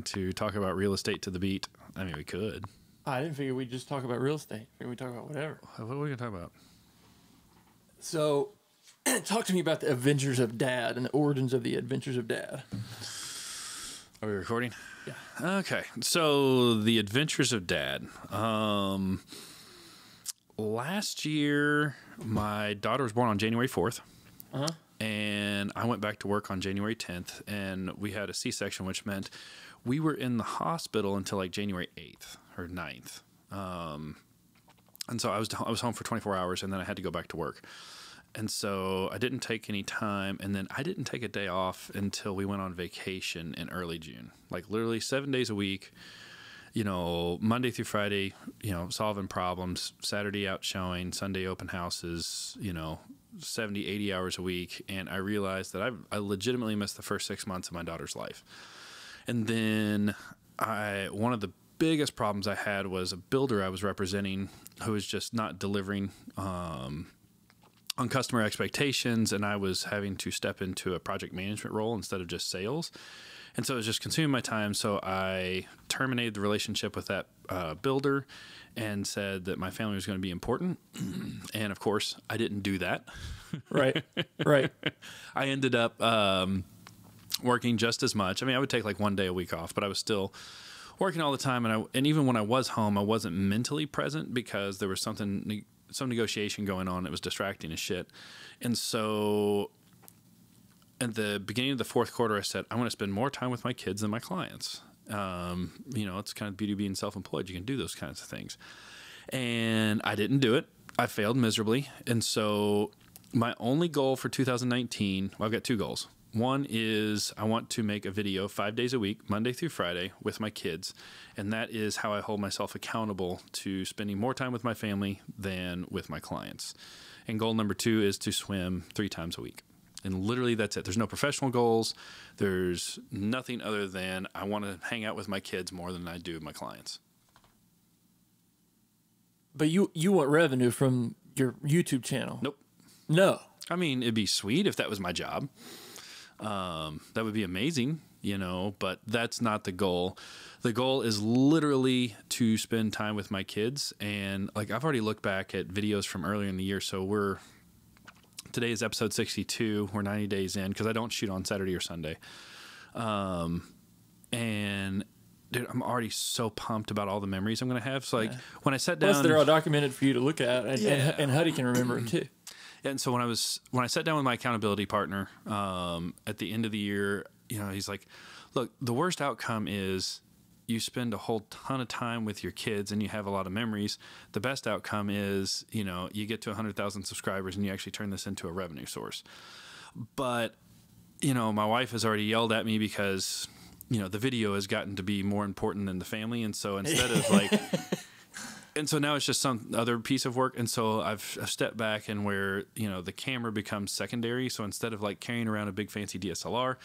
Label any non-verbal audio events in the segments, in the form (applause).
Going to talk about real estate to the beat. I mean, we could. I didn't figure we'd just talk about real estate. I figured we talk about whatever. What are we gonna talk about? So, (clears throat) talk to me about the Adventures of Dad and the origins of the Adventures of Dad. Are we recording? Yeah. Okay. So the Adventures of Dad. Um, last year, my daughter was born on January fourth, Uh huh. and I went back to work on January tenth, and we had a C section, which meant we were in the hospital until like January eighth or 9th. Um, and so I was I was home for twenty four hours, and then I had to go back to work. And so I didn't take any time, and then I didn't take a day off until we went on vacation in early June. Like literally seven days a week, you know, Monday through Friday, you know, solving problems, Saturday out showing, Sunday open houses, you know, 70, 80 hours a week. And I realized that I, I legitimately missed the first six months of my daughter's life. And then I, one of the biggest problems I had was a builder I was representing who was just not delivering, um, on customer expectations and I was having to step into a project management role instead of just sales. And so it was just consuming my time. So I terminated the relationship with that uh, builder and said that my family was going to be important. (clears throat) and of course, I didn't do that. Right. right. (laughs) I ended up um, working just as much. I mean, I would take like one day a week off, but I was still working all the time. And I, and even when I was home, I wasn't mentally present because there was something some negotiation going on. It was distracting as shit. And so at the beginning of the fourth quarter, I said, I want to spend more time with my kids than my clients. Um, you know, it's kind of beauty being self employed. You can do those kinds of things. And I didn't do it. I failed miserably. And so my only goal for 2019, well, I've got two goals. One is I want to make a video five days a week, Monday through Friday, with my kids. And that is how I hold myself accountable to spending more time with my family than with my clients. And goal number two is to swim three times a week. And literally that's it. There's no professional goals. There's nothing other than I want to hang out with my kids more than I do my clients. But you you want revenue from your YouTube channel? Nope. No. I mean, it'd be sweet if that was my job. Um, that would be amazing, you know, but that's not the goal. The goal is literally to spend time with my kids. And like, I've already looked back at videos from earlier in the year. So we're, today is episode 62. We're 90 days in because I don't shoot on Saturday or Sunday. Um, and dude, I'm already so pumped about all the memories I'm going to have. So like Yeah. when I sat down, Plus, they're all documented for you to look at, and, Yeah. and, and Huddy can remember it too. And so when I was when I sat down with my accountability partner um, at the end of the year, you know, he's like, "Look, the worst outcome is you spend a whole ton of time with your kids and you have a lot of memories. The best outcome is, you know, you get to 100,000 subscribers and you actually turn this into a revenue source." But you know, my wife has already yelled at me because you know the video has gotten to be more important than the family, and so instead of like (laughs) and so now it's just some other piece of work and so I've, I've stepped back and where you know the camera becomes secondary so instead of like carrying around a big fancy dslr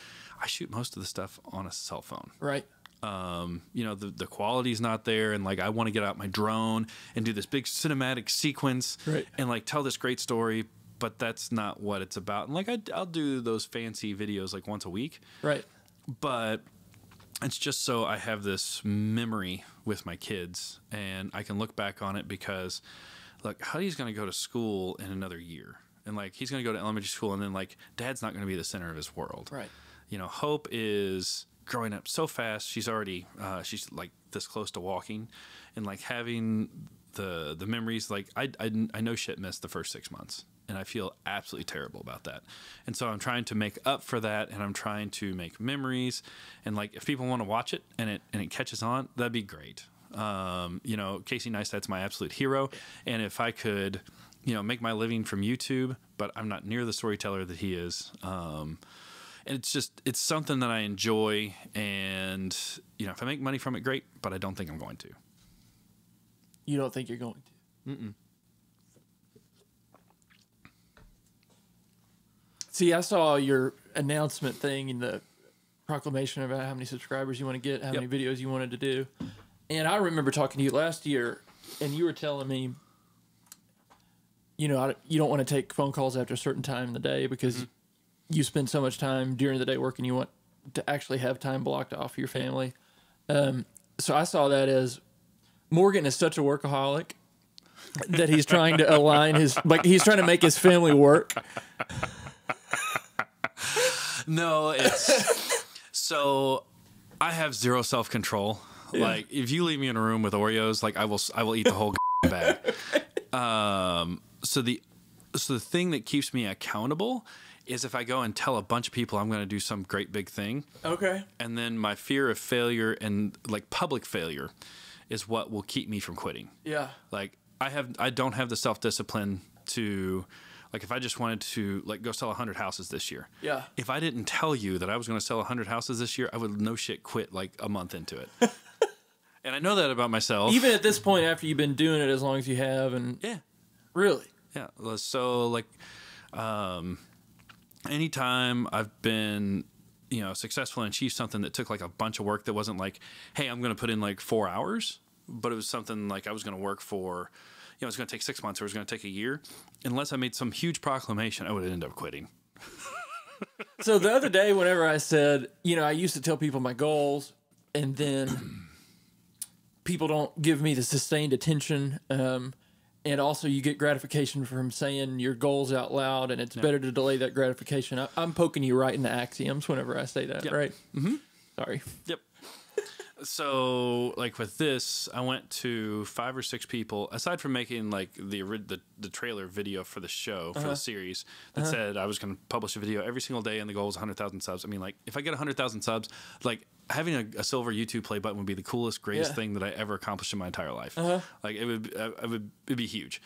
i shoot most of the stuff on a cell phone Right. um, you know the, the quality's not there and like i want to get out my drone and do this big cinematic sequence Right. and like tell this great story but that's not what it's about and like I, i'll do those fancy videos like once a week Right. but it's just so I have this memory with my kids and I can look back on it because look, Huddy's going to go to school in another year. And like he's going to go to elementary school and then like dad's not going to be the center of his world. Right. You know, Hope is growing up so fast. She's already uh, she's like this close to walking and like having the the memories like I I, I know shit missed the first 6 months and I feel absolutely terrible about that. And so I'm trying to make up for that and I'm trying to make memories and like if people want to watch it and it and it catches on, that'd be great. Um, you know, Casey Neistat's my absolute hero and if I could, you know, make my living from YouTube, but I'm not near the storyteller that he is. Um, and it's just it's something that I enjoy and you know, if I make money from it great, but I don't think I'm going to. You don't think you're going to? Mm-mm. See, I saw your announcement thing in the proclamation about how many subscribers you want to get, how Yep. many videos you wanted to do. And I remember talking to you last year, and you were telling me, you know, I, you don't want to take phone calls after a certain time in the day because you spend so much time during the day working, you want to actually have time blocked off for your family. Um, so I saw that as Morgan is such a workaholic that he's trying to (laughs) align his like he's trying to make his family work. No, it's (laughs) so I have zero self control. Like if you leave me in a room with Oreos, like I will I will eat the whole (laughs) bag. Um, so the so the thing that keeps me accountable is if I go and tell a bunch of people I'm going to do some great big thing, Okay. and then my fear of failure and like public failure is what will keep me from quitting. Yeah. Like I have I don't have the self discipline to like if I just wanted to like go sell 100 houses this year. Yeah. If I didn't tell you that I was going to sell 100 houses this year, I would no shit quit like a month into it. (laughs) and I know that about myself. Even at this point, after you've been doing it as long as you have, and yeah. really, Yeah. So like um anytime I've been you know successful and achieved something that took like a bunch of work that wasn't like, hey, I'm gonna put in like four hours, but it was something like I was gonna work for know, it's gonna take six months or it was gonna take a year. Unless I made some huge proclamation, I would end up quitting. So the other day, whenever I said, you know, I used to tell people my goals, and then (clears throat) people don't give me the sustained attention. Um, and also, you get gratification from saying your goals out loud, and it's better to delay that gratification. I, I'm poking you right in the axioms whenever I say that, Yep. right? Mm-hmm. Sorry. Yep. So, like with this, I went to five or six people. Aside from making like the the, the trailer video for the show for the uh-huh. series that uh-huh. said I was going to publish a video every single day, and the goal was 100,000 subs. I mean, like if I get 100,000 subs, like having a, a silver YouTube play button would be the coolest, greatest Yeah. thing that I ever accomplished in my entire life. Uh-huh. Like it would, uh, it would, it'd be huge.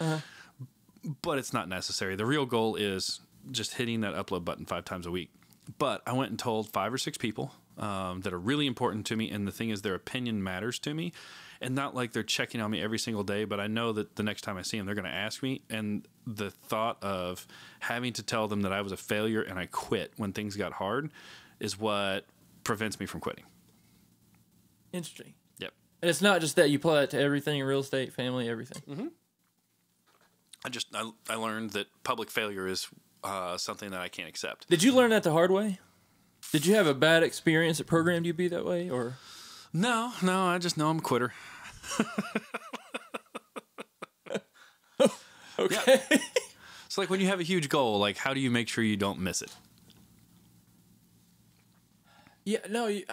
But it's not necessary. The real goal is just hitting that upload button five times a week. But I went and told five or six people um, that are really important to me, and the thing is, their opinion matters to me, and not like they're checking on me every single day. But I know that the next time I see them, they're going to ask me, and the thought of having to tell them that I was a failure and I quit when things got hard is what prevents me from quitting. Interesting. Yep. And it's not just that you apply it to everything, real estate, family, everything. I just I, I learned that public failure is uh, something that I can't accept. Did you learn that the hard way? Did you have a bad experience that programmed you to be that way, or No, no, I just know I'm a quitter. (laughs) okay? It's like when you have a huge goal, like how do you make sure you don't miss it? yeah, no, I,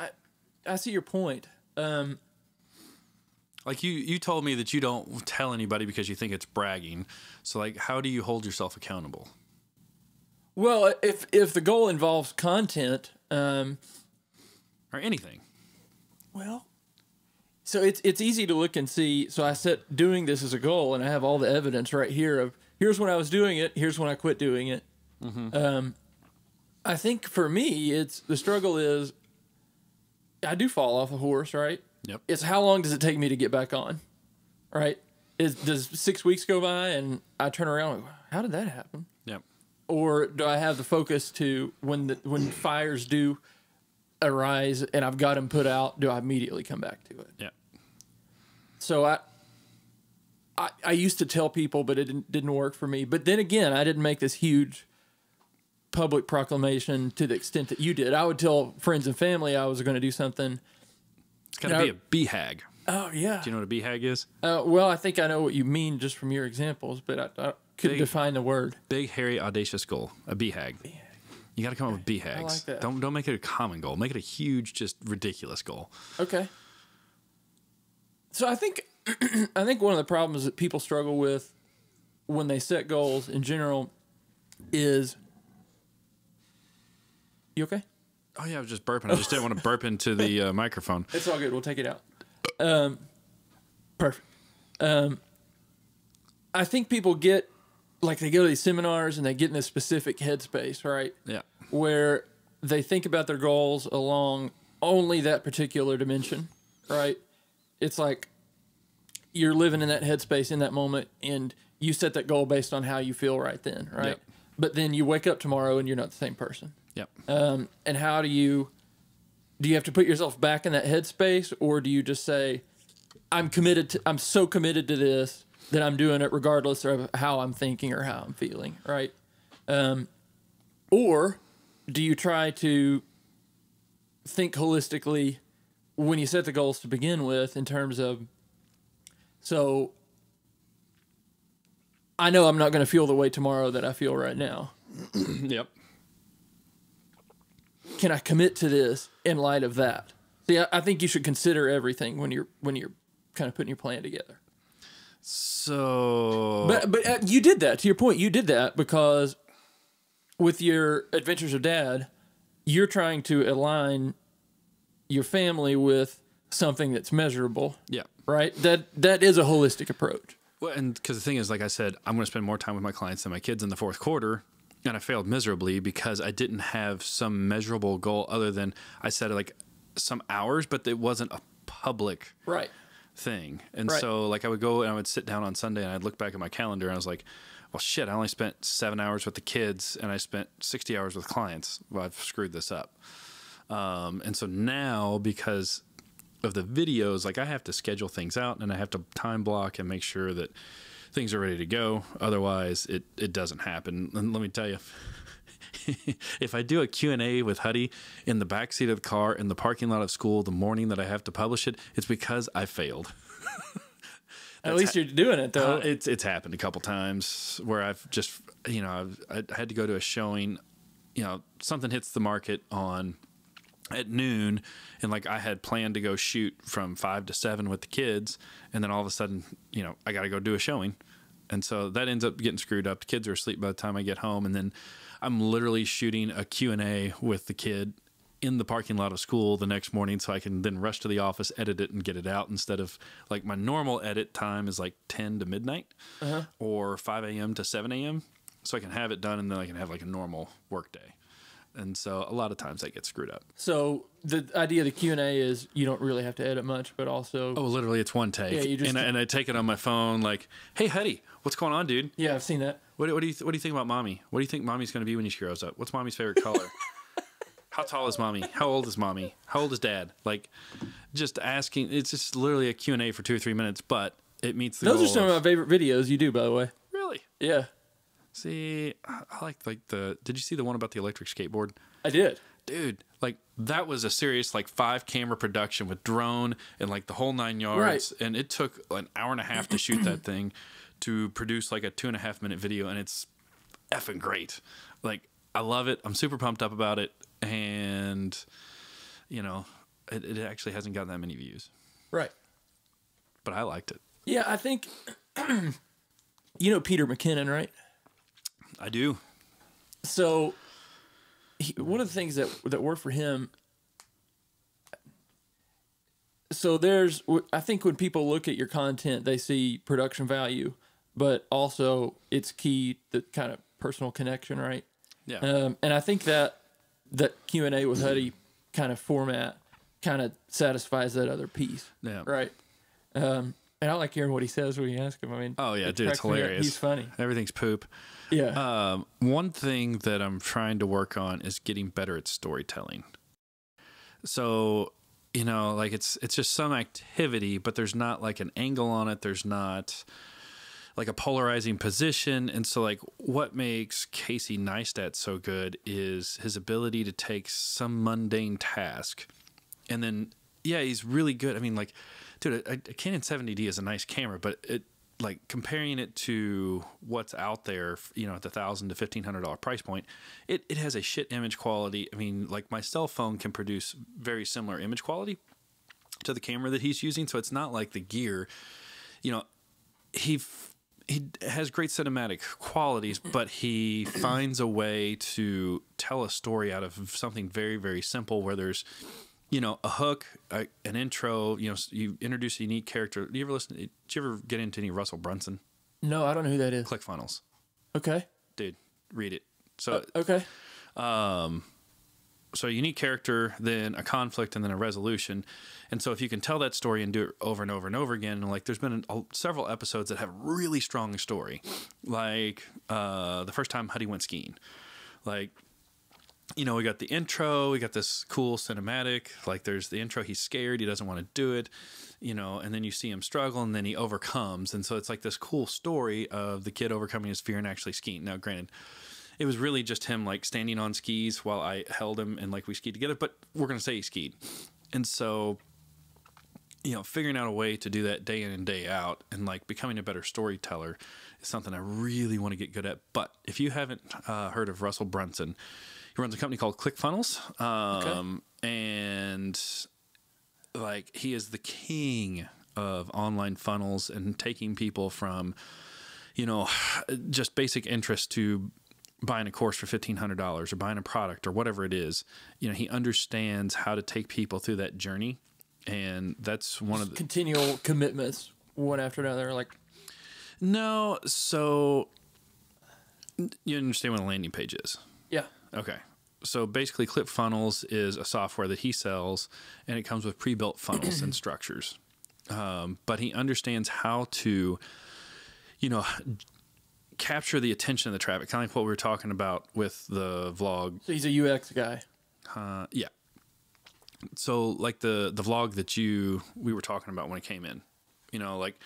I see your point. Um, Like you you told me that you don't tell anybody because you think it's bragging. So like how do you hold yourself accountable? Well, if if the goal involves content, um, Or anything. well, so it's it's easy to look and see. So I set doing this as a goal, and I have all the evidence right here of here's when I was doing it, here's when I quit doing it. Um, I think for me, it's the struggle is I do fall off a horse, right? Yep. It's how long does it take me to get back on, right? Is does six weeks go by and I turn around? How did that happen? Or do I have the focus to when the when fires do arise and I've got them put out? Do I immediately come back to it? Yep. So I, I, I used to tell people, but it didn't, didn't work for me. But then again, I didn't make this huge public proclamation to the extent that you did. I would tell friends and family I was going to do something. It's gotta be know- a BHAG. Oh yeah. Do you know what a BHAG is? Uh, well, I think I know what you mean just from your examples, but I, I couldn't Big- define the word. Big hairy audacious goal. A BHAG. You gotta come up with BHAGs. like that. Don't don't make it a common goal. Make it a huge, just ridiculous goal. Okay. So I think (clears throat) I think one of the problems that people struggle with when they set goals in general is you okay? Oh yeah, I was just burping. I just didn't want to (laughs) burp into the uh, microphone. It's all good. We'll take it out. (laughs) Um, perfect. Um, I think people get like they go to these seminars and they get in this specific headspace, right? Yeah. where they think about their goals along only that particular dimension, right? It's like you're living in that headspace in that moment and you set that goal based on how you feel right then, right? Yep. But then you wake up tomorrow and you're not the same person. Yep. Um, and how do you do you have to put yourself back in that headspace or do you just say I'm committed to I'm so committed to this that I'm doing it regardless of how I'm thinking or how I'm feeling, right? Um, or do you try to think holistically when you set the goals to begin with in terms of so I know I'm not going to feel the way tomorrow that I feel right now. (clears throat) yep. Can I commit to this in light of that? See, I, I think you should consider everything when you're when you're kind of putting your plan together. So, But but uh, you did that. To your point, you did that because with your Adventures of Dad, you're trying to align your family with something that's measurable, yeah. right? That that is a holistic approach. Well, and because the thing is, like I said, I'm going to spend more time with my clients than my kids in the fourth quarter. And I failed miserably because I didn't have some measurable goal other than I said like some hours, but it wasn't a public Right. Thing. And Right. so, like, I would go and I would sit down on Sunday and I'd look back at my calendar and I was like, well, shit, I only spent seven hours with the kids and I spent 60 hours with clients. Well, I've screwed this up. Um, and so now, because of the videos, like, I have to schedule things out and I have to time block and make sure that things are ready to go. Otherwise, it, it doesn't happen. And let me tell you, (laughs) if I do a Q&A with Huddy in the backseat of the car in the parking lot of school the morning that I have to publish it, it's because I failed. (laughs) At least you're doing it though. Uh, it's it's happened a couple times where I've just you know I've, I had to go to a showing, you know something hits the market on at noon, and like I had planned to go shoot from five to seven with the kids, and then all of a sudden you know I got to go do a showing, and so that ends up getting screwed up. The kids are asleep by the time I get home, and then I'm literally shooting a Q and A with the kid in the parking lot of school the next morning so I can then rush to the office, edit it, and get it out instead of like my normal edit time is like 10 to midnight uh-huh. or 5 a.m. to 7 a.m. So I can have it done and then I can have like a normal work day. And so a lot of times that gets screwed up. so the idea of the Q and A is you don't really have to edit much, but also Oh, literally, it's one take. Yeah, you just- and, I, and I take it on my phone, like, "Hey, Huddy, what's going on, dude? yeah, I've seen that. What, what do you th- What do you think about mommy? What do you think mommy's going to be when she grows up? What's mommy's favorite color? (laughs) How tall is mommy? How old is mommy? How old is dad? Like, just asking. It's just literally a Q and A for two or three minutes, but it meets the Those are some of of- my favorite videos you do, by the way. really. Yeah, See, I I like like the. Did you see the one about the electric skateboard? I did. dude like that was a serious like five camera production with drone and like the whole nine yards and it took an hour and a half to shoot that thing to produce like a two and a half minute video and it's effing great like i love it i'm super pumped up about it and you know it, it actually hasn't gotten that many views Right. but i liked it Yeah, I think (clears throat) you know Peter McKinnon, right? i do So he, one of the things that that worked for him. So there's, I think when people look at your content, they see production value, but also it's key the kind of personal connection, right? yeah Um, and I think that that Q and A with Huddy kind of format kind of satisfies that other piece, yeah right? Um, and I like hearing what he says when you ask him. I mean, oh yeah it dude it's cracks me up. hilarious He's funny. everything's poop Yeah. Um, one thing that I'm trying to work on is getting better at storytelling. So, you know, like it's it's just some activity, but there's not like an angle on it. There's not like a polarizing position. And so like what makes Casey Neistat so good is his ability to take some mundane task and then yeah, he's really good. I mean, like, dude, a, a Canon 70D is a nice camera, but it like comparing it to what's out there, you know, at the thousand to fifteen hundred dollar price point, it it has a shit image quality. I mean, like my cell phone can produce very similar image quality to the camera that he's using, so it's not like the gear, you know, he. He has great cinematic qualities, but he finds a way to tell a story out of something very, very simple where there's you know, a hook, a, an intro. You know, you introduce a unique character. Do you ever listen? Did you ever get into any Russell Brunson? no, I don't know who that is. ClickFunnels, Okay. dude, read it. So, uh, Okay. Um, so a unique character, then a conflict, and then a resolution. And so, if you can tell that story and do it over and over and over again, like there's been a, several episodes that have really strong story, like uh, the first time Huddy went skiing, like you know, we got the intro, we got this cool cinematic. Like, there's the intro, he's scared, he doesn't want to do it, you know, and then you see him struggle and then he overcomes. And so it's like this cool story of the kid overcoming his fear and actually skiing. Now, granted, it was really just him like standing on skis while I held him and like we skied together. But we're gonna say he skied, and so you know, figuring out a way to do that day in and day out and like becoming a better storyteller is something I really want to get good at. But if you haven't uh, heard of Russell Brunson, he runs a company called ClickFunnels. Um, And like he is the king of online funnels and taking people from, you know, just basic interest to buying a course for $1,500 or buying a product or whatever it is. You know, he understands how to take people through that journey. And that's one of the, Continual commitments, one after another. Like, No, so you understand what a landing page is. yeah, Okay. So basically, ClickFunnels is a software that he sells, and it comes with pre-built funnels and (clears throat) structures. Um, but he understands how to, you know, capture the attention of the traffic, kind of like what we were talking about with the vlog so he's a UX guy. uh, yeah. So like the the vlog that you we were talking about when it came in, you know, like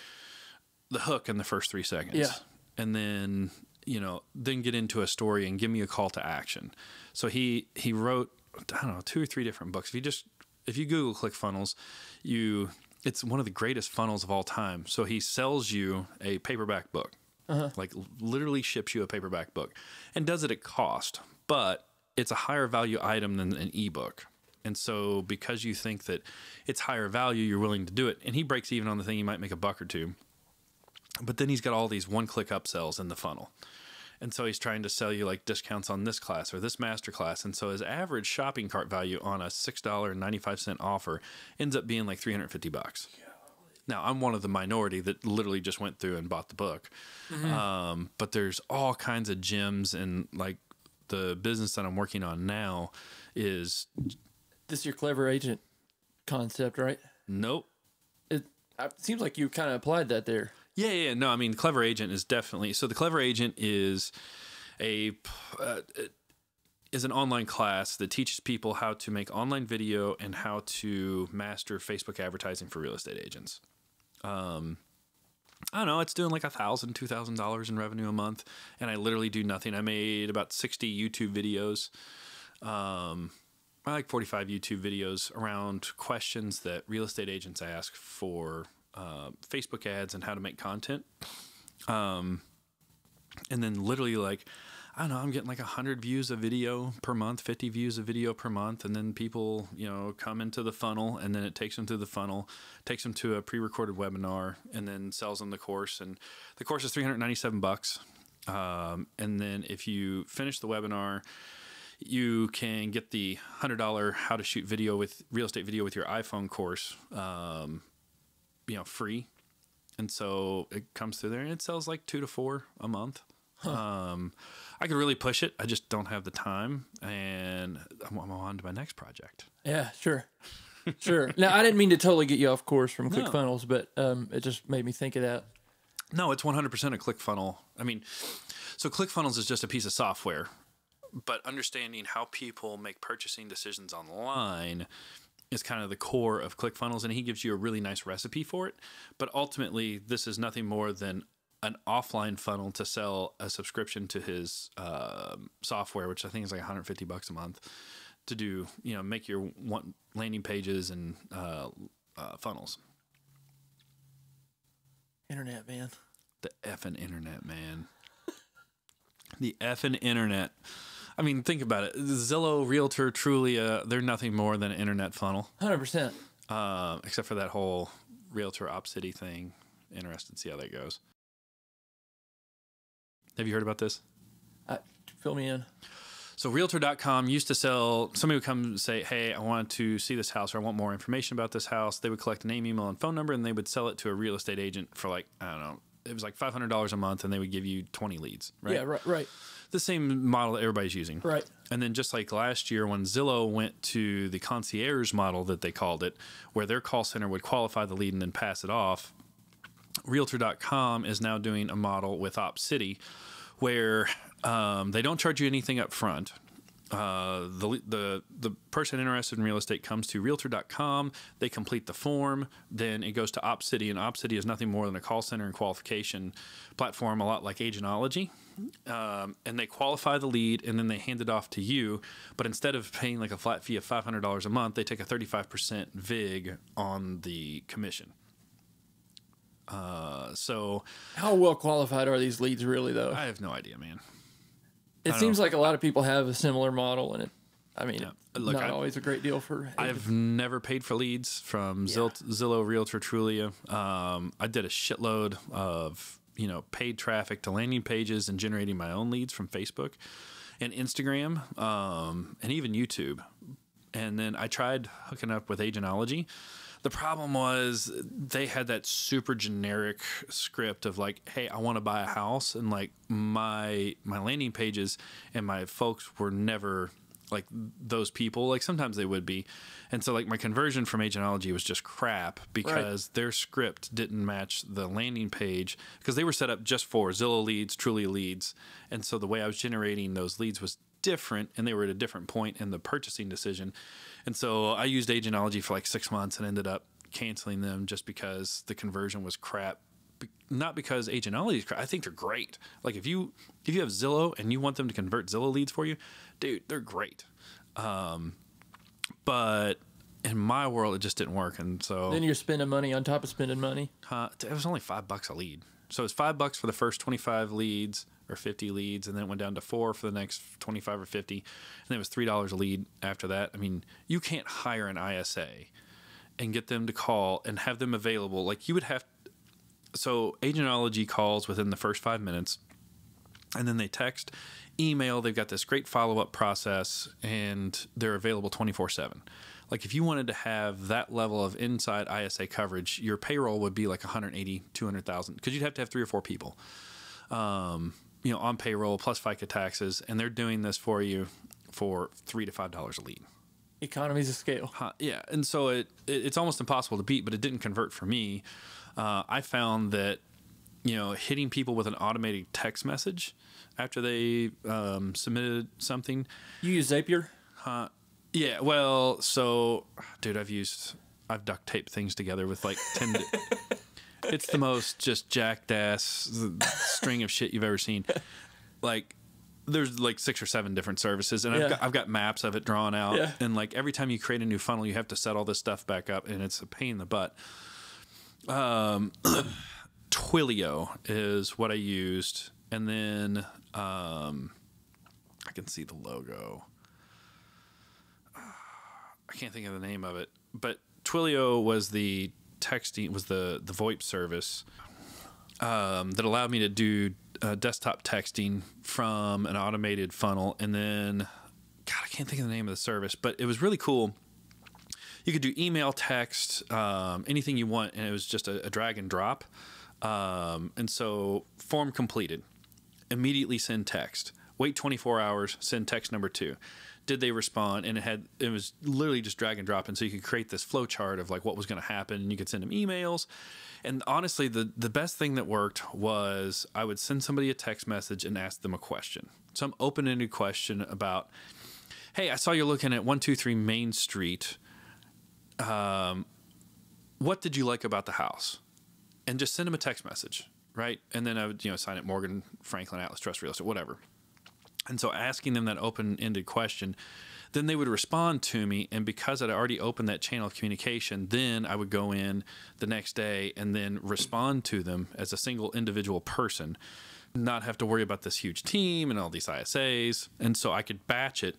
the hook in the first three seconds, Yeah. and then you know then get into a story and give me a call to action. So he he wrote I don't know two or three different books. If you just if you Google ClickFunnels, you it's one of the greatest funnels of all time. So he sells you a paperback book, Uh-huh. like literally ships you a paperback book, and does it at cost, but it's a higher value item than an ebook. And so, because you think that it's higher value, you're willing to do it. And he breaks even on the thing, he might make a buck or two. But then he's got all these one click upsells in the funnel. And so he's trying to sell you like discounts on this class or this master class. And so his average shopping cart value on a $6.95 offer ends up being like 350 bucks. Now, I'm one of the minority that literally just went through and bought the book. Um, but there's all kinds of gems and like the business that I'm working on now is This is your clever agent concept, right? nope. It, it seems like you kind of applied that there. Yeah, yeah, no. I mean, Clever Agent is definitely so. The Clever Agent is a uh, is an online class that teaches people how to make online video and how to master Facebook advertising for real estate agents. Um, I don't know. It's doing like a thousand, two thousand dollars in revenue a month, and I literally do nothing. I made about sixty YouTube videos. Um, I like forty-five YouTube videos around questions that real estate agents ask for uh, Facebook ads and how to make content. Um, and then literally like I don't know, I'm getting like 100 views a video per month, 50 views a video per month. And then people, you know, come into the funnel and then it takes them through the funnel, takes them to a pre recorded webinar and then sells them the course. And the course is 397 bucks. Um, and then if you finish the webinar, you can get the $100 how to shoot video with real estate video with your iPhone course, um, you know, free. And so it comes through there and it sells like two to four a month. Um, I could really push it. I just don't have the time, and I'm, I'm on to my next project. Yeah, sure. Sure. now, I didn't mean to totally get you off course from No. ClickFunnels, but um, it just made me think of that. No, it's 100% a ClickFunnel. I mean, so ClickFunnels is just a piece of software, but understanding how people make purchasing decisions online is kind of the core of ClickFunnels, and he gives you a really nice recipe for it. But ultimately, this is nothing more than an offline funnel to sell a subscription to his um, software, which I think is like 150 bucks a month, to do you know make your one landing pages and uh, uh, funnels. Internet, man. The effing internet, man. the effing internet. I mean, think about it. Zillow, Realtor, Trulia, they're nothing more than an internet funnel, 100%. uh, except for that whole Realtor OpCity thing. Interested to see how that goes. Have you heard about this? I, fill me in. So Realtor.com used to sell. Somebody would come and say, "Hey, I want to see this house, or I want more information about this house." They would collect a name, email, and phone number, and they would sell it to a real estate agent for like I don't know. It was like five hundred dollars a month, and they would give you twenty leads. Right? Yeah, right, right, The same model that everybody's using. right. And then just like last year, when Zillow went to the concierge model that they called it, where their call center would qualify the lead and then pass it off, Realtor.com is now doing a model with OpCity where um, they don't charge you anything up front. uh, the, the the person interested in real estate comes to realtor.com they complete the form then it goes to opcity and opcity is nothing more than a call center and qualification platform a lot like Agentology. um, and they qualify the lead and then they hand it off to you but instead of paying like a flat fee of $500 a month they take a 35% vig on the commission uh, so How well qualified are these leads really, though? i have no idea man It seems like a lot of people have a similar model, and it, I mean, Yeah. Look, not I- always a great deal for. I've never paid for leads from Zill- Zillow, Realtor, Trulia. Um, I did a shitload of you know paid traffic to landing pages and generating my own leads from Facebook and Instagram um, and even YouTube. And then I tried hooking up with Agentology. The problem was they had that super generic script of like, "Hey, I want to buy a house," and like my my landing pages and my folks were never like those people. Like sometimes they would be, and so like my conversion from Agentology was just crap because their script didn't match the landing page because they were set up just for Zillow leads, Trulia leads, and so the way I was generating those leads was different and they were at a different point in the purchasing decision. And so I used Agentology for like six months and ended up canceling them just because the conversion was crap. Not because Agentology is crap. I think they're great. Like if you if you have Zillow and you want them to convert Zillow leads for you, dude, they're great. Um, but in my world, it just didn't work. And so then you're spending money on top of spending money. uh, it was only five bucks a lead. So it's five bucks for the first 25 leads or 50 leads, and then it went down to four for the next 25 or 50. And it was $3 a lead after that. I mean, you can't hire an ISA and get them to call and have them available. Like you would have. So agentology calls within the first five minutes, and then they text, email. They've got this great follow up process, and they're available 24 7. Like if you wanted to have that level of inside ISA coverage, your payroll would be like 180, 200,000 because you'd have to have three or four people, um, you know, on payroll plus FICA taxes, and they're doing this for you for three to five dollars a lead. Economies of scale. Uh, yeah, and so it, it it's almost impossible to beat, but it didn't convert for me. Uh, I found that you know hitting people with an automated text message after they um, submitted something. You use Zapier. Huh. Yeah, well, so dude, I've used I've duct taped things together with like ten. (laughs) it's the most just jacked ass string of shit you've ever seen. Like there's like six or seven different services, and Yeah. I've got I've got maps of it drawn out, Yeah. and like every time you create a new funnel, you have to set all this stuff back up, and it's a pain in the butt. Um, (clears throat) Twilio is what I used, and then um, I can see the logo. (sighs) I can't think of the name of it, but Twilio was the texting was the the VoIP service um, that allowed me to do uh, desktop texting from an automated funnel, and then God, I can't think of the name of the service, but it was really cool. You could do email, text, um, anything you want, and it was just a, a drag and drop. Um, and so, form completed. Immediately send text. Wait 24 hours. Send text number two. Did they respond? And it had it was literally just drag and drop, and so you could create this flow chart of like what was going to happen, and you could send them emails. And honestly, the the best thing that worked was I would send somebody a text message and ask them a question, some open ended question about, "Hey, I saw you're looking at one two three Main Street. Um, what did you like about the house?" and just send them a text message, right? And then I would, you know, sign it Morgan Franklin Atlas Trust Real Estate, whatever. And so asking them that open-ended question, then they would respond to me, and because I'd already opened that channel of communication, then I would go in the next day and then respond to them as a single individual person, not have to worry about this huge team and all these ISAs, and so I could batch it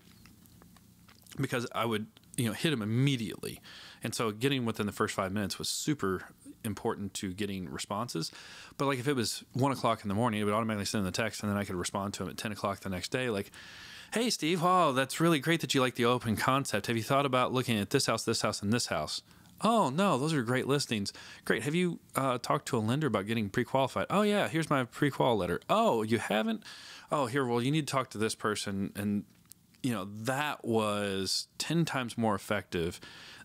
because I would you know hit them immediately, and so getting within the first five minutes was super important to getting responses. But like if it was one o'clock in the morning, it would automatically send the text, and then I could respond to him at ten o'clock the next day, like. Hey Steve, wow, that's really great that you like the open concept. Have you thought about looking at this house, this house, and this house? Oh no, those are great listings. Great. Have you uh, talked to a lender about getting pre-qualified? Oh yeah, here's my pre-qual letter. Oh, you haven't? Oh here, well you need to talk to this person, and you know that was 10 times more effective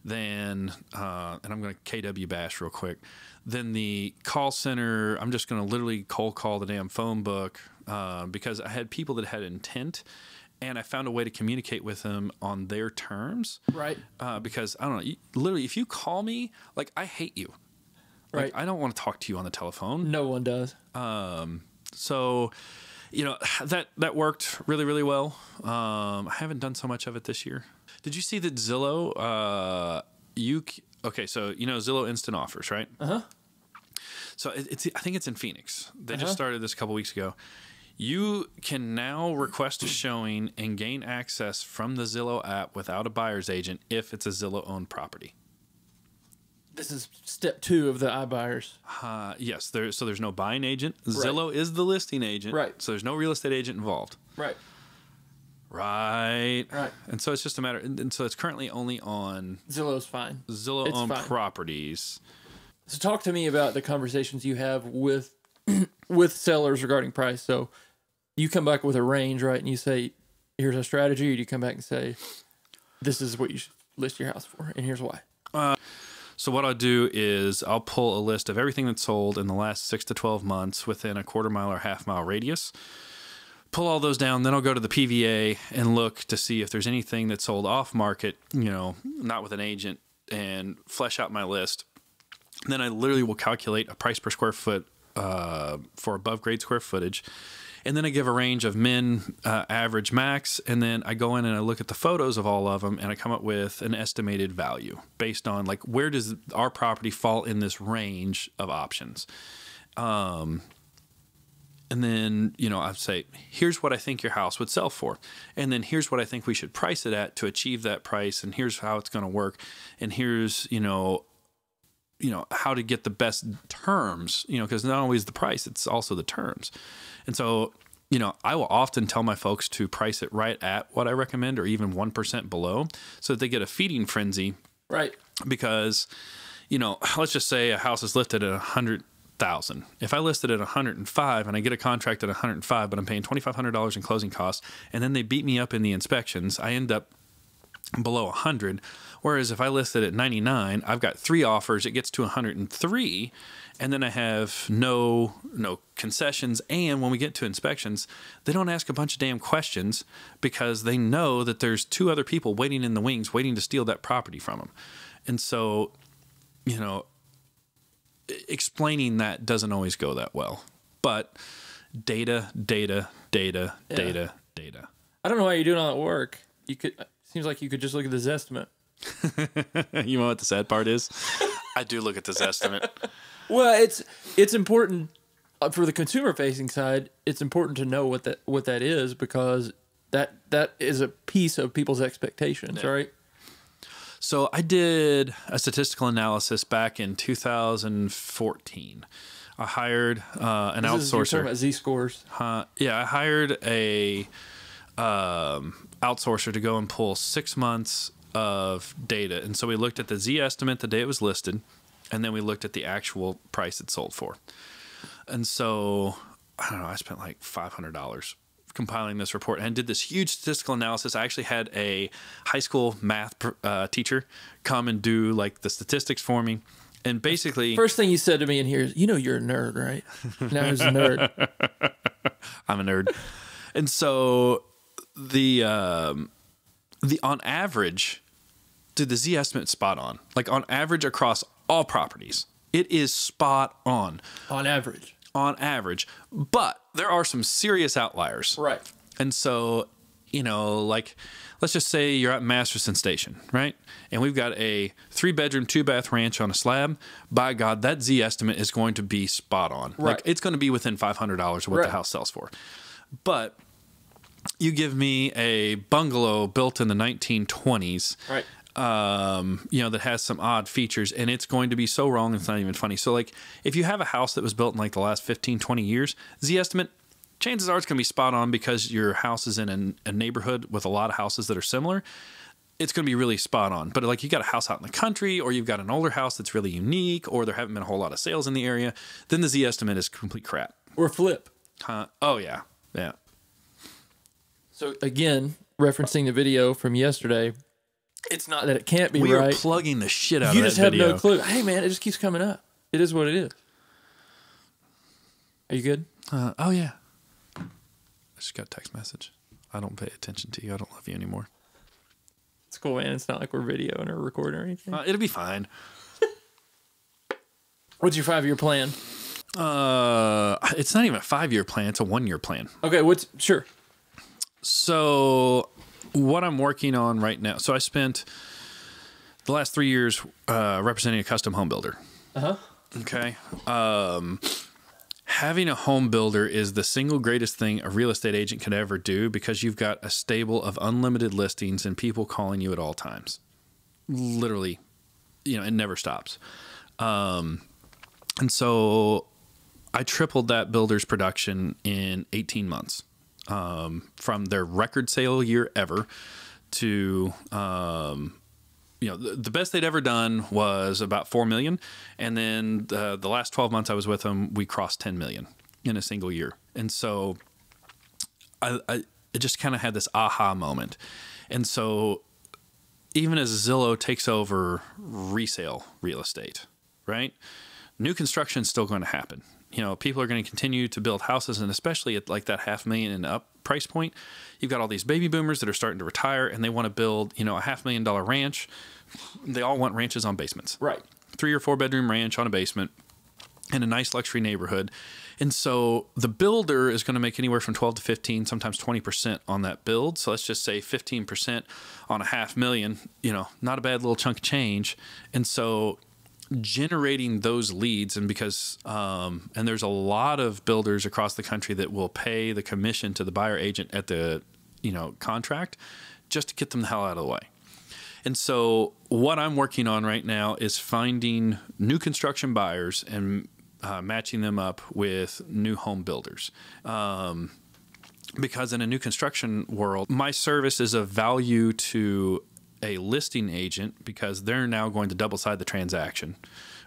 than uh, and i'm going to kw bash real quick than the call center i'm just going to literally cold call the damn phone book uh, because i had people that had intent and I found a way to communicate with them on their terms. Right. Uh, because I don't know, you, literally, if you call me, like I hate you. Like, Right. I don't want to talk to you on the telephone. No one does. Um. So, you know, (sighs) that that worked really really well. Um, I haven't done so much of it this year. Did you see that Zillow? Uh, you okay? So you know Zillow Instant Offers, right? Uh huh. So it, it's I think it's in Phoenix. They Uh-huh. just started this a couple weeks ago. You can now request a showing and gain access from the Zillow app without a buyer's agent if it's a Zillow owned property. This is step two of the iBuyers. Uh, yes, there. So there's no buying agent. Zillow is the listing agent. Right. So there's no real estate agent involved. Right. Right. Right. And so it's just a matter. And, and so it's currently only on Zillow's fine. Zillow It's owned fine. properties. So talk to me about the conversations you have with (clears throat) with sellers regarding price. So you come back with a range, right? And you say, "Here's our strategy," or do you come back and say, "This is what you should list your house for, and here's why." So what I'll do is I'll pull a list of everything that's sold in the last six to twelve months within a quarter mile or half mile radius. Pull all those down, then I'll go to the PVA and look to see if there's anything that's sold off market, you know, not with an agent, and flesh out my list. Then I literally will calculate a price per square foot uh, for above grade square footage. And then I give a range of min, uh, average, max. And then I go in and I look at the photos of all of them and I come up with an estimated value based on like where does our property fall in this range of options. Um, and then, you know, I say, here's what I think your house would sell for. And then here's what I think we should price it at to achieve that price. And here's how it's going to work. And here's, you know, you know how to get the best terms you know because not always the price it's also the terms. And so you know i will often tell my folks to price it right at what i recommend or even 1% below so that they get a feeding frenzy. Right. because you know let's just say a house is listed at a hundred thousand. If i list it at 105 and i get a contract at 105 but i'm paying $2500 in closing costs and then they beat me up in the inspections i end up below 100 whereas if i list it at 99 i've got three offers it gets to 103 and then i have no no concessions and when we get to inspections they don't ask a bunch of damn questions because they know that there's two other people waiting in the wings waiting to steal that property from them and so you know explaining that doesn't always go that well but data data data data data I don't know why you're doing all that work. You could. Uh, Seems like you could just look at this estimate. (laughs) you know what the sad part is? I do look at this estimate. (laughs) Well, it's it's important uh, for the consumer facing side. It's important to know what that what that is because that that is a piece of people's expectations, right? So I did a statistical analysis back in 2014. I hired uh, an This is- you're talking outsourcer. about Z scores. Uh, yeah, I hired a um, outsourcer to go and pull six months of data, and so we looked at the Z estimate the day it was listed, and then we looked at the actual price it sold for. And so I don't know, I spent like five hundred dollars compiling this report and did this huge statistical analysis. I actually had a high school math uh, teacher come and do like the statistics for me. And basically, First thing you said to me in here is, "You know, you're a nerd, right?" Now he's a nerd? (laughs) I'm a nerd. and so the um, the on average, did the Z estimate spot on? Like on average across all properties, it is spot on On average, on average. But there are some serious outliers. right? And so, you know, like let's just say you're at Masterson Station, right? And we've got a three bedroom, two bath ranch on a slab. By God, that Z estimate is going to be spot on. Like Right. it's going to be within $500 of what Right. the house sells for. But you give me a bungalow built in the 1920s Right. um, you know, that has some odd features and it's going to be so wrong it's not even funny. So like if you have a house that was built in like the last 15, 20 years, Z estimate, chances are it's going to be spot on because your house is in an, a neighborhood with a lot of houses that are similar. It's going to be really spot on. But like you got a house out in the country or you've got an older house that's really unique or there haven't been a whole lot of sales in the area, then the Z estimate is complete crap. Or flip. Huh? Oh yeah. Yeah. So again, referencing the video from yesterday, it's not that it can't be We are right. plugging the shit out you of just that have no clue. Hey man, it just keeps coming up. It is what it is. Are you good? Uh, oh yeah. I just got a text message. I don't pay attention to you. I don't love you anymore. It's cool, man. It's not like we're videoing or recording or anything. Uh, it'll be fine. (laughs) What's your five year plan? Uh, it's not even a five year plan. It's a one year plan. Okay, what's sure. So, what I'm working on right now. So, I spent the last three years uh, representing a custom home builder. Uh huh. Okay. Um, having a home builder is the single greatest thing a real estate agent could ever do because you've got a stable of unlimited listings and people calling you at all times. Literally, you know, it never stops. Um, and so I tripled that builder's production in 18 months um, from their record sale year ever to um, you know the, the, best they'd ever done was about 4 million. And then the, the last 12 months i was with them we crossed 10 million in a single year. And so i, I just kind of had this aha moment. And so even as zillow takes over resale real estate right new construction is still going to happen you know people are going to continue to build houses and especially at like that half million and up price point you've got all these baby boomers that are starting to retire and they want to build you know a half million dollar ranch. They all want ranches on basements. Right. three or four bedroom ranch on a basement in a nice luxury neighborhood. And so the builder is going to make anywhere from 12 to 15 sometimes 20% on that build. So let's just say 15% on a half million you know not a bad little chunk of change. And so generating those leads and because um, and there's a lot of builders across the country that will pay the commission to the buyer agent at the you know contract just to get them the hell out of the way. And so what i'm working on right now is finding new construction buyers and uh, matching them up with new home builders. Um, because in a new construction world my service is of value to a listing agent because they're now going to double side the transaction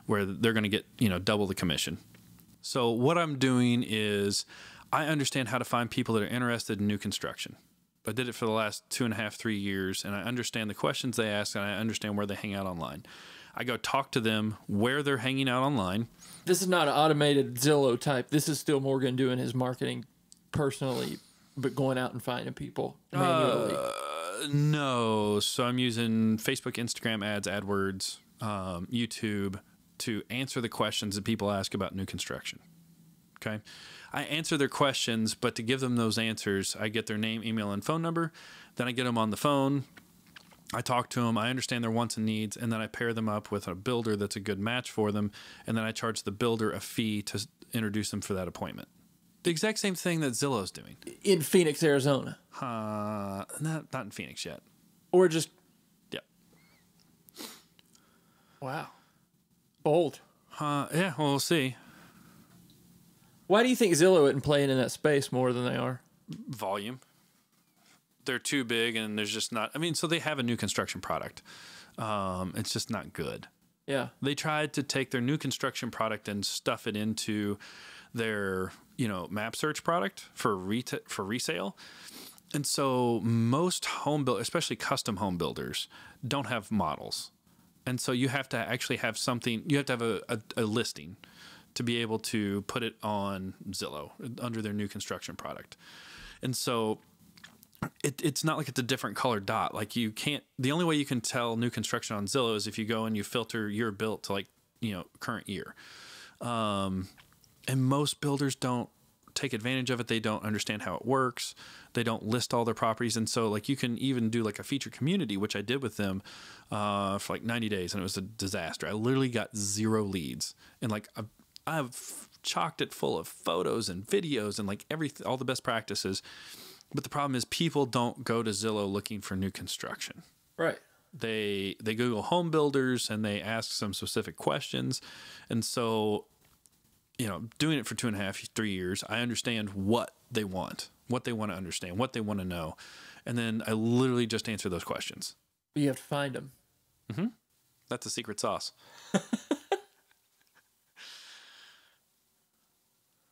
where they're going to get, you know, double the commission. So what I'm doing is I understand how to find people that are interested in new construction. I did it for the last two and a half, three years, and I understand the questions they ask and I understand where they hang out online. I go talk to them where they're hanging out online. This is not an automated Zillow type. This is still Morgan doing his marketing personally, but going out and finding people manually. Uh, no. So I'm using Facebook, Instagram ads, AdWords, um, YouTube to answer the questions that people ask about new construction. Okay. I answer their questions, but to give them those answers, I get their name, email, and phone number. Then I get them on the phone. I talk to them. I understand their wants and needs, and then I pair them up with a builder that's a good match for them. And then I charge the builder a fee to introduce them for that appointment. The exact same thing that Zillow's doing. in Phoenix, Arizona, Uh, not not in Phoenix yet. or just Yep. wow, bold. Uh, yeah, well, we'll see. Why do you think Zillow isn't playing in that space more than they are? Volume. They're too big, and there's just not. I mean, so they have a new construction product. Um, it's just not good. Yeah, They tried to take their new construction product and stuff it into their, you know, map search product for reta- for resale. And so most home build, especially custom home builders, don't have models. And so you have to actually have something. You have to have a, a, a listing to be able to put it on Zillow under their new construction product. And so it, it's not like it's a different color dot. Like you can't. The only way you can tell new construction on Zillow is if you go and you filter year built to like you know current year. Um, and most builders don't take advantage of it. They don't understand how it works. They don't list all their properties, and so like you can even do like a feature community, which I did with them uh, for like 90 days, and it was a disaster. I literally got zero leads, and like I've, I've chocked it full of photos and videos and like every all the best practices. But the problem is people don't go to Zillow looking for new construction right. they they google home builders and they ask some specific questions and so you know doing it for two and a half three years i understand what they want what they want to understand what they want to know and then i literally just answer those questions You have to find them. Mm-hmm. that's a secret sauce (laughs)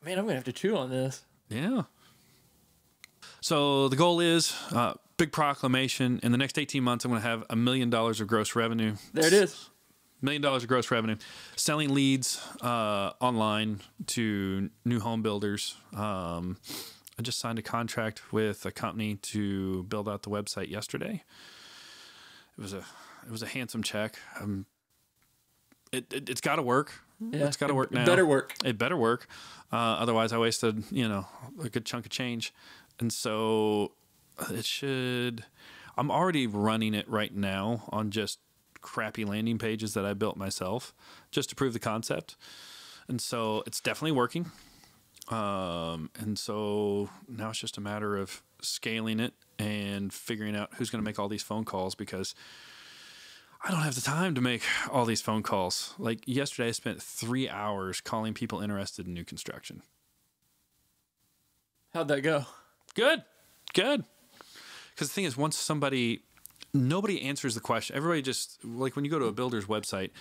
Man, I'm gonna have to chew on this. yeah so the goal is uh, big proclamation in the next 18 months i'm going to have a million dollars of gross revenue There it is. Million dollars of gross revenue, selling leads uh, online to new home builders. Um, I just signed a contract with a company to build out the website yesterday. It was a it was a handsome check. Um, it, it has got to work. Yeah, it's got to work now. It better work. It better work. Uh, otherwise, I wasted you know a good chunk of change, and so uh, it should. I'm already running it right now on just crappy landing pages that I built myself, just to prove the concept, and so it's definitely working. Um, and so now it's just a matter of scaling it and figuring out who's going to make all these phone calls because I don't have the time to make all these phone calls. Like yesterday, I spent three hours calling people interested in new construction. How'd that go? Good, good. Because the thing is, once somebody, nobody answers the question. Everybody just like when you go to a builder's website,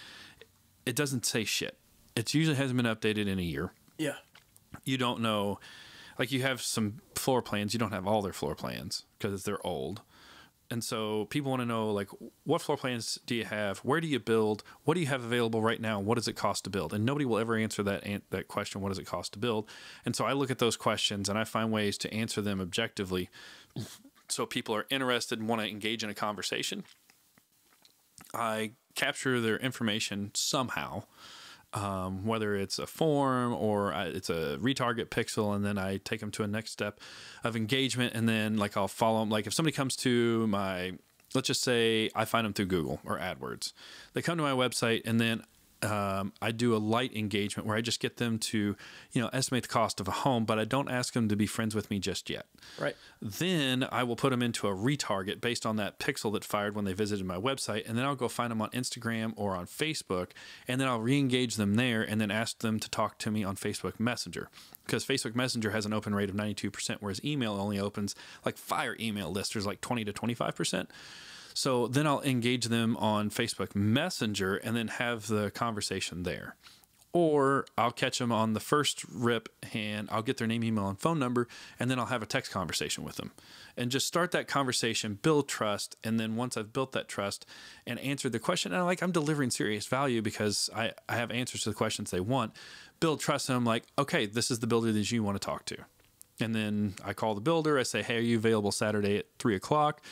it doesn't say shit. It usually hasn't been updated in a year. Yeah. You don't know, like you have some floor plans. You don't have all their floor plans because they're old. And so people want to know like what floor plans do you have? Where do you build? What do you have available right now? What does it cost to build? And nobody will ever answer that an- that question. What does it cost to build? And so I look at those questions and I find ways to answer them objectively, so people are interested and want to engage in a conversation. I capture their information somehow, um, whether it's a form or I, it's a retarget pixel, and then I take them to a next step of engagement, and then like I'll follow them. Like if somebody comes to my, let's just say I find them through Google or AdWords, they come to my website, and then um, I do a light engagement where I just get them to, you know, estimate the cost of a home, but I don't ask them to be friends with me just yet. Right. Then I will put them into a retarget based on that pixel that fired when they visited my website. And then I'll go find them on Instagram or on Facebook. And then I'll re engage them there and then ask them to talk to me on Facebook Messenger. Because Facebook Messenger has an open rate of 92%, whereas email only opens like fire email list, there's like 20 to 25%. So then I'll engage them on Facebook Messenger and then have the conversation there or I'll catch them on the first rip and I'll get their name, email, and phone number, and then I'll have a text conversation with them and just start that conversation, build trust. And then once I've built that trust and answered the question, and I'm like I'm delivering serious value because I, I have answers to the questions they want, build trust. And I'm like, okay, this is the builder that you want to talk to. And then I call the builder. I say, hey, are you available Saturday at three o'clock?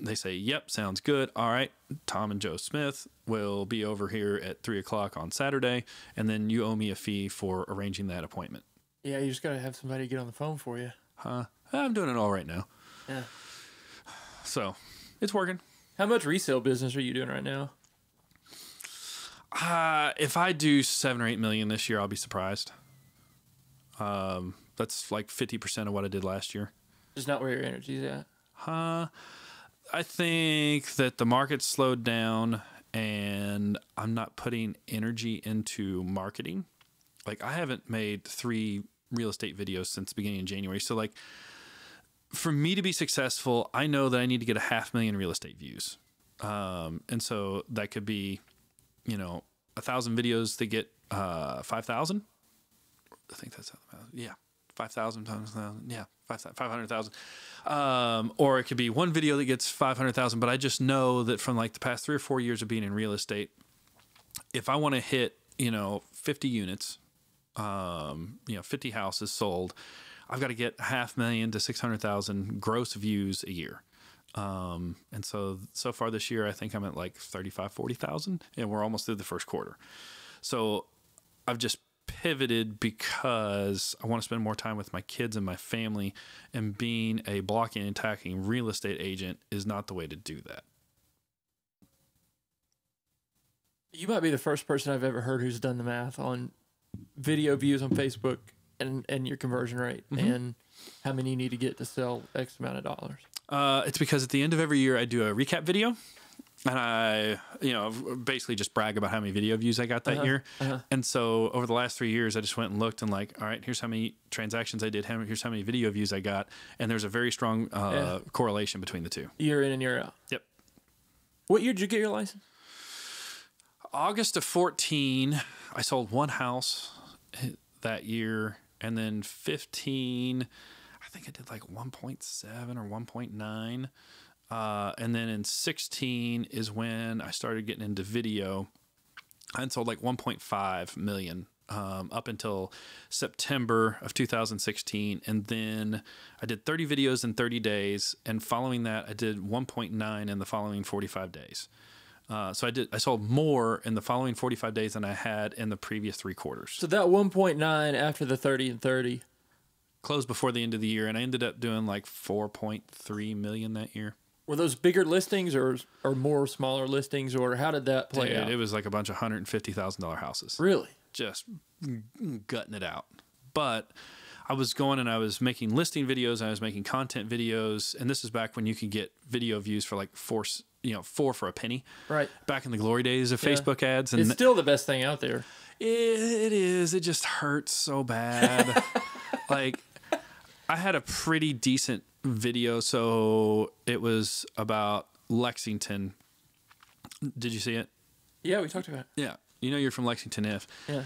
They say, yep, sounds good. All right. Tom and Joe Smith will be over here at three o'clock on Saturday. And then you owe me a fee for arranging that appointment. Yeah, you just gotta have somebody get on the phone for you. Huh? I'm doing it all right now. Yeah. So it's working. How much resale business are you doing right now? Uh, if I do seven or eight million this year, I'll be surprised. Um, that's like 50% of what I did last year. Just not where your energy's at. Huh? I think that the market slowed down and I'm not putting energy into marketing. Like I haven't made three real estate videos since the beginning of January. So like for me to be successful, I know that I need to get a half million real estate views. Um, and so that could be, you know, a thousand videos that get uh, 5,000. I think that's how the math, yeah. 5,000 times 1,000. Yeah, 500,000. Um, or it could be one video that gets 500,000. But I just know that from like the past three or four years of being in real estate, if I want to hit, you know, 50 units, um, you know, 50 houses sold, I've got to get half million to 600,000 gross views a year. Um, and so, so far this year, I think I'm at like 35, 40,000 and we're almost through the first quarter. So I've just pivoted because I want to spend more time with my kids and my family, and being a blocking and attacking real estate agent is not the way to do that. You might be the first person I've ever heard who's done the math on video views on Facebook and, and your conversion rate and how many you need to get to sell X amount of dollars. Uh, it's because at the end of every year, I do a recap video. And I, you know, basically just brag about how many video views I got that Uh-huh, year. uh-huh. And so over the last three years, I just went and looked and like, all right, here's how many transactions I did. Here's how many video views I got. And there's a very strong uh, Yeah. correlation between the two. Year in and year out. Yep. What year did you get your license? August of 14, I sold one house that year. And then 15, I think I did like 1.7 or 1.9. Uh, and then in 16 is when I started getting into video. I had sold like 1.5 million um, up until September of 2016. And then I did 30 videos in 30 days. And following that, I did 1.9 in the following 45 days. Uh, so I did. I sold more in the following 45 days than I had in the previous three quarters. So that 1.9 after the 30 and 30. Closed before the end of the year, and I ended up doing like 4.3 million that year. Were those bigger listings or or more smaller listings or how did that play Dude, out? it was like a bunch of hundred and fifty thousand dollar houses. really? just gutting it out. But I was going and I was making listing videos. I was making content videos, and this is back when you could get video views for like four, you know, four for a penny. Right. Back in the glory days of Yeah. Facebook ads, and It's still the best thing out there. it, it is. It just hurts so bad. (laughs) like, I had a pretty decent video, so it was about Lexington. Did you see it? Yeah, we talked about it. Yeah. You know you're from Lexington, if. Yeah.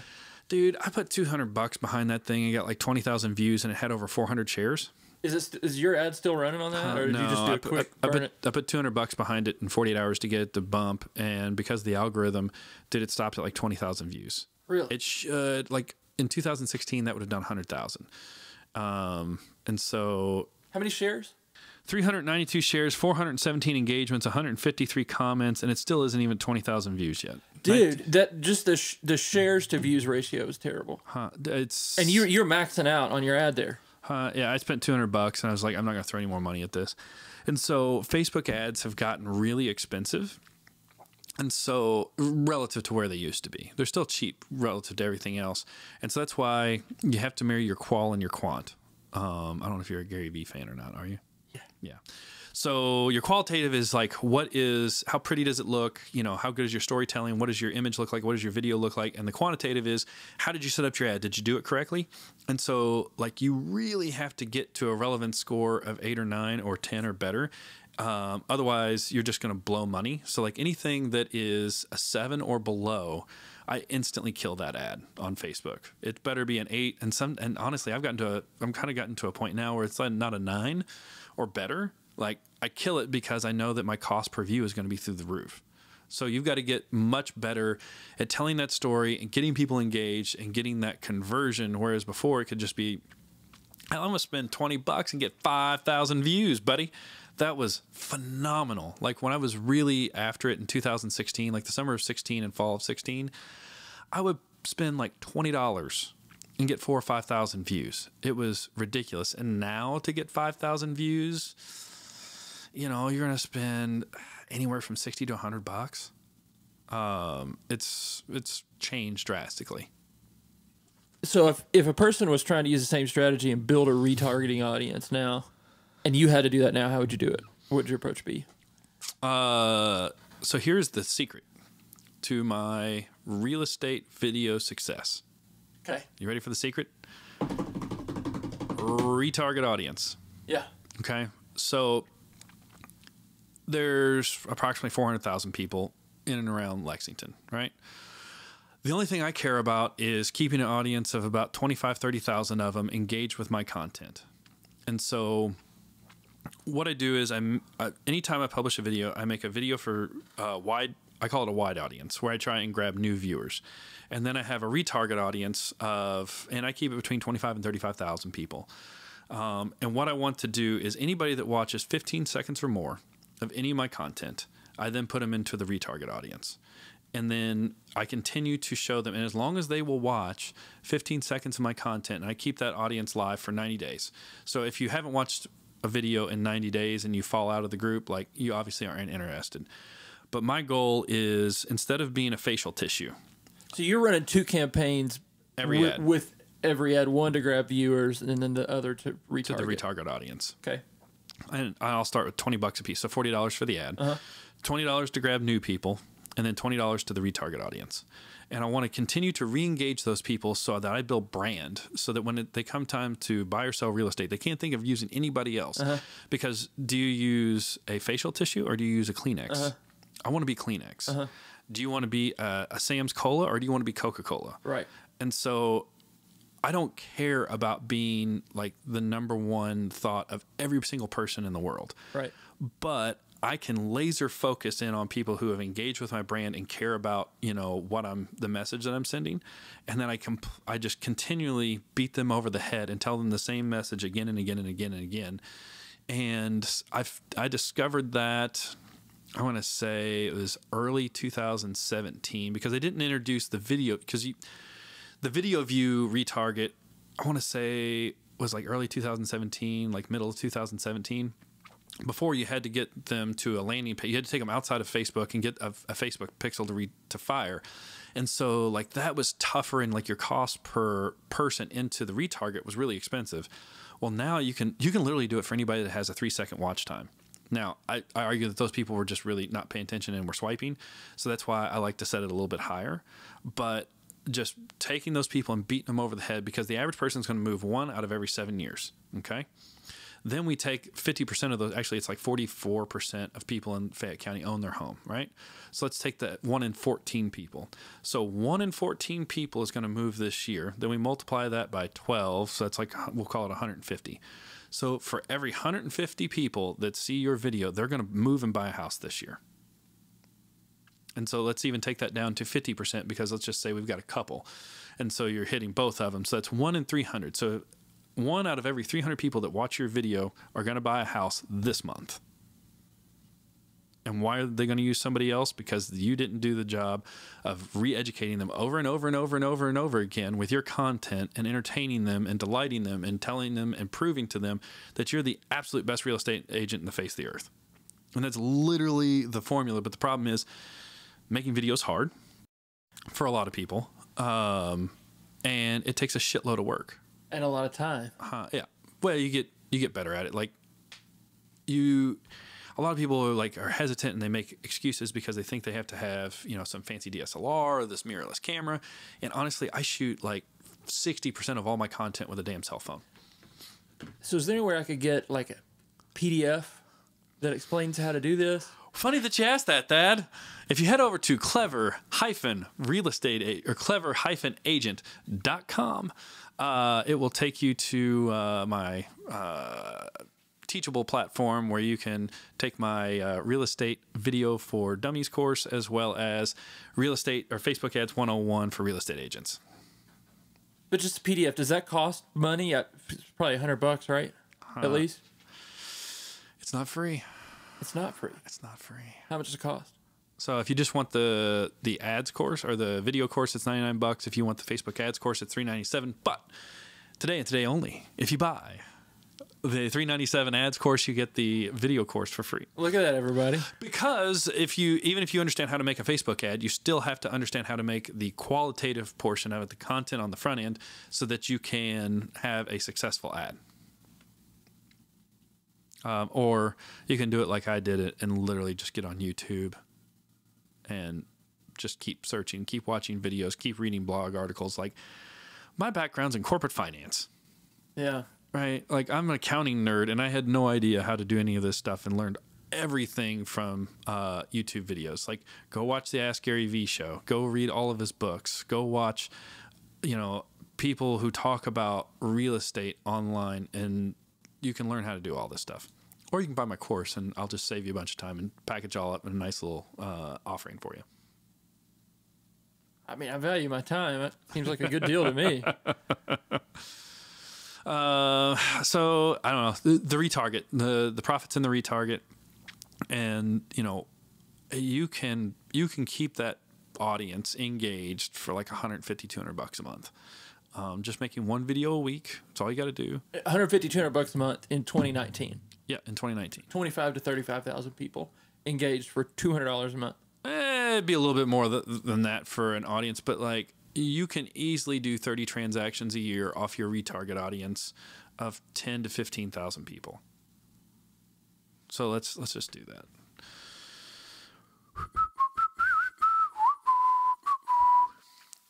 Dude, I put 200 bucks behind that thing and got like 20,000 views and it had over 400 shares. Is this is your ad still running on that, or did you just do I a put, quick I, I put, it? I put 200 bucks behind it in 48 hours to get it to bump. And because the algorithm did it stopped at like 20,000 views. Really? It should, like in 2016, that would have done 100,000. Um, and so How many shares? 392 shares, 417 engagements, 153 comments, and it still isn't even 20,000 views yet. Dude, that just the sh- the shares to views ratio is terrible. Huh, it's And you you're maxing out on your ad there. Uh, yeah, I spent 200 bucks and I was like, I'm not going to throw any more money at this. And so Facebook ads have gotten really expensive. And so, relative to where they used to be, they're still cheap relative to everything else. And so, that's why you have to marry your qual and your quant. Um, I don't know if you're a Gary Vee fan or not, are you? Yeah. Yeah. So your qualitative is like, what is, how pretty does it look? You know, how good is your storytelling? What does your image look like? What does your video look like? And the quantitative is, how did you set up your ad? Did you do it correctly? And so, like, you really have to get to a relevance score of eight or nine or 10 or better. Um, otherwise, you're just going to blow money. So, like, anything that is a seven or below, I instantly kill that ad on Facebook. It better be an eight, and some. And honestly, I've gotten to a. I'm kind of gotten to a point now where it's like not a nine or better. Like I kill it because I know that my cost per view is going to be through the roof. So you've got to get much better at telling that story and getting people engaged and getting that conversion. Whereas before it could just be, I'm gonna spend twenty bucks and get five thousand views, buddy. That was phenomenal. Like when I was really after it in 2016, like the summer of 16 and fall of 16, I would spend like twenty dollars and get four or five thousand views. It was ridiculous. And now to get five thousand views, you know, you're gonna spend anywhere from sixty to hundred bucks. Um, it's it's changed drastically. So if if a person was trying to use the same strategy and build a retargeting audience now, and you had to do that now, how would you do it? What would your approach be? Uh, so here's the secret to my real estate video success. Okay. You ready for the secret? Retarget audience. Yeah. Okay. So there's approximately 400,000 people in and around Lexington, right? The only thing I care about is keeping an audience of about 25, 30,000 of them engaged with my content. And so what I do is I'm uh, anytime I publish a video, I make a video for uh, wide. I call it a wide audience where I try and grab new viewers, and then I have a retarget audience of, and I keep it between twenty five and thirty five thousand people. Um, and what I want to do is anybody that watches 15 seconds or more of any of my content, I then put them into the retarget audience. And then I continue to show them. And as long as they will watch 15 seconds of my content, and I keep that audience live for 90 days. So if you haven't watched a video in 90 days and you fall out of the group, like you obviously aren't interested. But my goal is instead of being a facial tissue, So you're running two campaigns Every with, ad. with every ad, one to grab viewers and then the other to retarget. to the retarget audience. Okay. and I'll start with 20 bucks a piece. So $40 for the ad, uh-huh. $20 to grab new people, and then $20 to the retarget audience. And I want to continue to re-engage those people so that I build brand so that when it, they come time to buy or sell real estate, they can't think of using anybody else. Uh-huh. Because do you use a facial tissue or do you use a Kleenex? Uh-huh. I want to be Kleenex. Uh-huh. Do you want to be a, a Sam's Cola or do you want to be Coca-Cola? Right. And so I don't care about being like the number one thought of every single person in the world. Right. But I can laser focus in on people who have engaged with my brand and care about, you know, what I'm the message that I'm sending. And then I comp- I just continually beat them over the head and tell them the same message again and again and again and again. And I've I discovered that I want to say it was early 2017 because I didn't introduce the video because the video view retarget I want to say was like early 2017, like middle of 2017 before you had to get them to a landing page you had to take them outside of facebook and get a, a, facebook pixel to read to fire. And so like that was tougher and like your cost per person into the retarget was really expensive. Well now you can you can literally do it for anybody that has a three second watch time. Now I, I argue that those people were just really not paying attention and were swiping so that's why i like to set it a little bit higher. But just taking those people and beating them over the head because the average person is going to move one out of every seven years okay then we take 50% of those, actually, it's like 44% of people in Fayette County own their home, right? So let's take that one in 14 people. So one in 14 people is going to move this year. Then we multiply that by 12. So that's like, we'll call it 150. So for every 150 people that see your video, they're going to move and buy a house this year. And so let's even take that down to 50% because let's just say we've got a couple. And so you're hitting both of them. So that's one in 300. So one out of every 300 people that watch your video are going to buy a house this month. And why are they going to use somebody else? Because you didn't do the job of re educating them over and over and over and over and over again with your content and entertaining them and delighting them and telling them and proving to them that you're the absolute best real estate agent in the face of the earth. And that's literally the formula. But the problem is making videos hard for a lot of people. Um, and it takes a shitload of work and a lot of time. Uh, yeah. Well, you get you get better at it. Like you, a lot of people are like are hesitant and they make excuses because they think they have to have you know some fancy DSLR or this mirrorless camera. And honestly, I shoot like sixty percent of all my content with a damn cell phone. So is there anywhere I could get like a PDF that explains how to do this? Funny that you asked that, Thad. If you head over to clever hyphen real estate or clever hyphen agent.com, uh, it will take you to uh, my uh, teachable platform where you can take my uh, real estate video for dummies course as well as real estate or Facebook ads 101 for real estate agents. But just a PDF, does that cost money? It's probably a hundred bucks, right? At least. It's not free. It's not free. It's not free. How much does it cost? So if you just want the the ads course or the video course, it's ninety nine bucks. If you want the Facebook ads course, it's three ninety seven. But today and today only, if you buy the 397 ads course you get the video course for free look at that everybody because if you even if you understand how to make a facebook ad you still have to understand how to make the qualitative portion of it the content on the front end so that you can have a successful ad um, or you can do it like i did it and literally just get on youtube and just keep searching, keep watching videos, keep reading blog articles. Like my background's in corporate finance. Yeah. Right. Like I'm an accounting nerd and I had no idea how to do any of this stuff and learned everything from uh, YouTube videos. Like go watch the Ask Gary Vee show, go read all of his books, go watch, you know, people who talk about real estate online and you can learn how to do all this stuff or you can buy my course and I'll just save you a bunch of time and package all up in a nice little uh, offering for you. I mean, I value my time. It seems like a good deal to me. (laughs) Uh, so I don't know the, the retarget, the the profits in the retarget, and you know, you can you can keep that audience engaged for like 150 200 bucks a month um, just making one video a week that's all you got to do 150 200 bucks a month in 2019 yeah, in 2019. 25 to 35,000 people engaged for $200 a month. Eh, it'd be a little bit more th- than that for an audience, but like you can easily do 30 transactions a year off your retarget audience of 10 to 15,000 people. So let's let's just do that.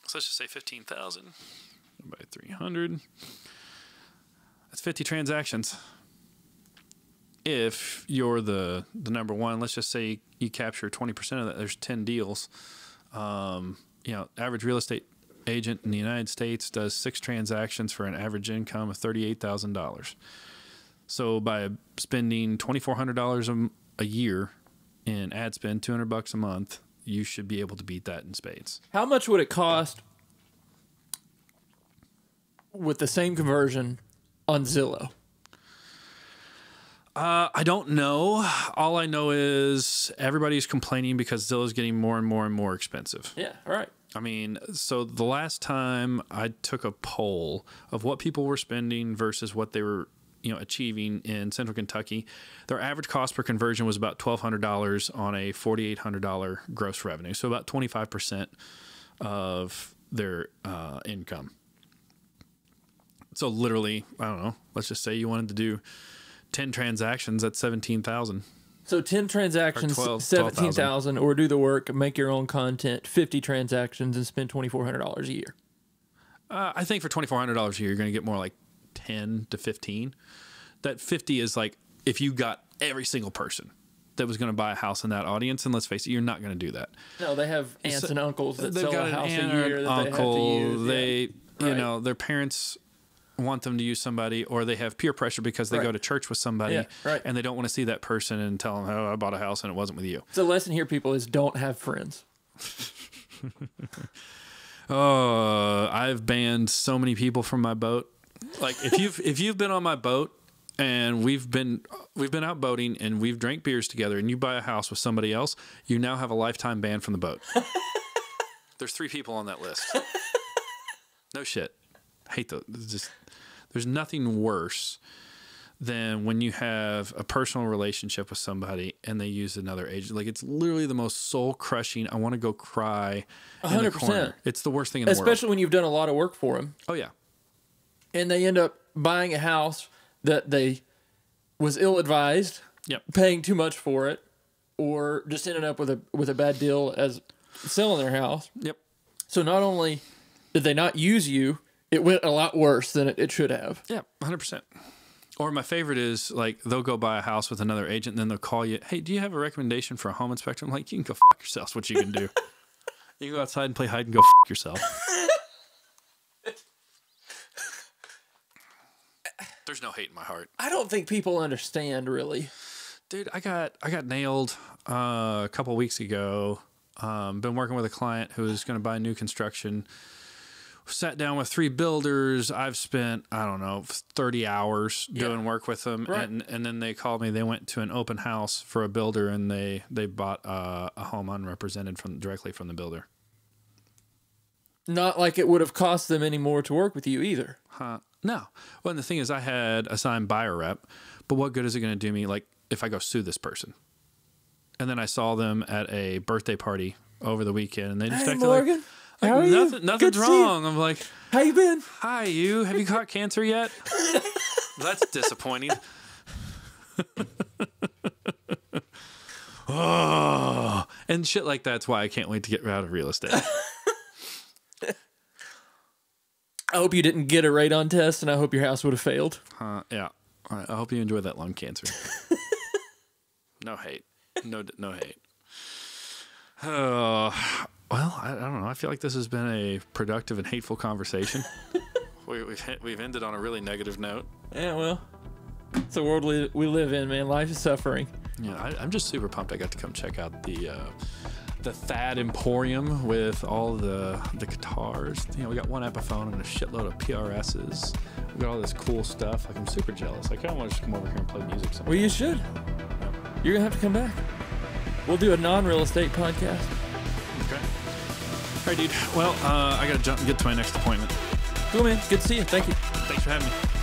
So let's just say 15,000 by 300. That's 50 transactions if you're the the number one, let's just say you capture 20% of that, there's 10 deals. Um, you know, average real estate agent in the United States does six transactions for an average income of $38,000. So by spending $2,400 a year in ad spend, 200 bucks a month, you should be able to beat that in spades. How much would it cost with the same conversion on Zillow? Uh, I don't know. All I know is everybody's complaining because Zillow's getting more and more and more expensive. Yeah, all right. I mean, so the last time I took a poll of what people were spending versus what they were, you know, achieving in Central Kentucky, their average cost per conversion was about twelve hundred dollars on a forty eight hundred dollar gross revenue. So about twenty five percent of their uh, income. So literally, I don't know. Let's just say you wanted to do ten transactions at seventeen thousand. So 10 transactions, Or 12 17,000 or do the work, make your own content, 50 transactions and spend $2400 a year. Uh, I think for twenty four hundred dollars a year, you're going to get more like ten to fifteen. That fifty is like if you got every single person that was going to buy a house in that audience, and let's face it, you're not going to do that. No, they have aunts and uncles that sell a house a year that uncle. they have to use. They, Yeah. you Right. know, their parents want them to use somebody, or they have peer pressure because they Right. go to church with somebody, Yeah, right. and they don't want to see that person and tell them, "Oh, I bought a house and it wasn't with you." So the lesson here, people, is don't have friends. (laughs) Oh, I've banned so many people from my boat. Like if you've if you've been on my boat and we've been we've been out boating and we've drank beers together and you buy a house with somebody else, you now have a lifetime ban from the boat. (laughs) There's three people on that list. No shit. Hate. It's Just there's nothing worse than when you have a personal relationship with somebody and they use another agent. Like it's literally the most soul crushing. I want to go cry. in 100%. It's the worst thing in the world. Especially when you've done a lot of work for them Oh yeah. and they end up buying a house that they was ill advised, Yep. paying too much for it, or just ended up with a with a bad deal as selling their house. Yep. So not only did they not use you, it went a lot worse than it, it should have. Yeah. Hundred percent. Or my favorite is like they'll go buy a house with another agent and then they'll call you, Hey, do you have a recommendation for a home inspector? I'm like, you can go fuck yourself. What you can do. (laughs) you can go outside and play hide and go fuck yourself. (laughs) There's no hate in my heart. I don't think people understand really. dude i got i got nailed uh, a couple weeks ago um, been working with a client who was going to buy new construction sat down with three builders i've spent i don't know 30 hours doing work with them Right. and, and then they called me they went to an open house for a builder and they they bought uh, a home unrepresented from directly from the builder Not like it would have cost them any more to work with you either. Huh? No. Well, and the thing is, I had assigned buyer rep, but what good is it going to do me? Like if I go sue this person, and then I saw them at a birthday party over the weekend, and they just Hey acted Morgan, like, how are nothing, Good nothing's to see you. wrong. I'm like, How you been? hi, you. Have you caught cancer yet? (laughs) That's disappointing. oh, (laughs) and shit like that's why I can't wait to get out of real estate. (laughs) I hope you didn't get a radon test, and I hope your house would have failed. Uh, yeah. All right. I hope you enjoy that lung cancer. no hate. No, no hate. (sighs) Oh, well, I, I don't know. I feel like this has been a productive and hateful conversation. (laughs) we, we've we've ended on a really negative note. Yeah, well, it's the world we, we live in, man. Life is suffering. Yeah, I, I'm just super pumped. I got to come check out the uh, the Thad Emporium with all the the guitars. You know, we got one Epiphone and a shitload of PRSs. We got all this cool stuff. Like, I'm super jealous. I kind of want to just come over here and play music. Sometime. Well, you should. You're gonna have to come back. We'll do a non-real estate podcast. Okay. All right, dude. Well, uh, I got to jump and get to my next appointment. Cool, man. Good to see you. Thank you. Thanks for having me.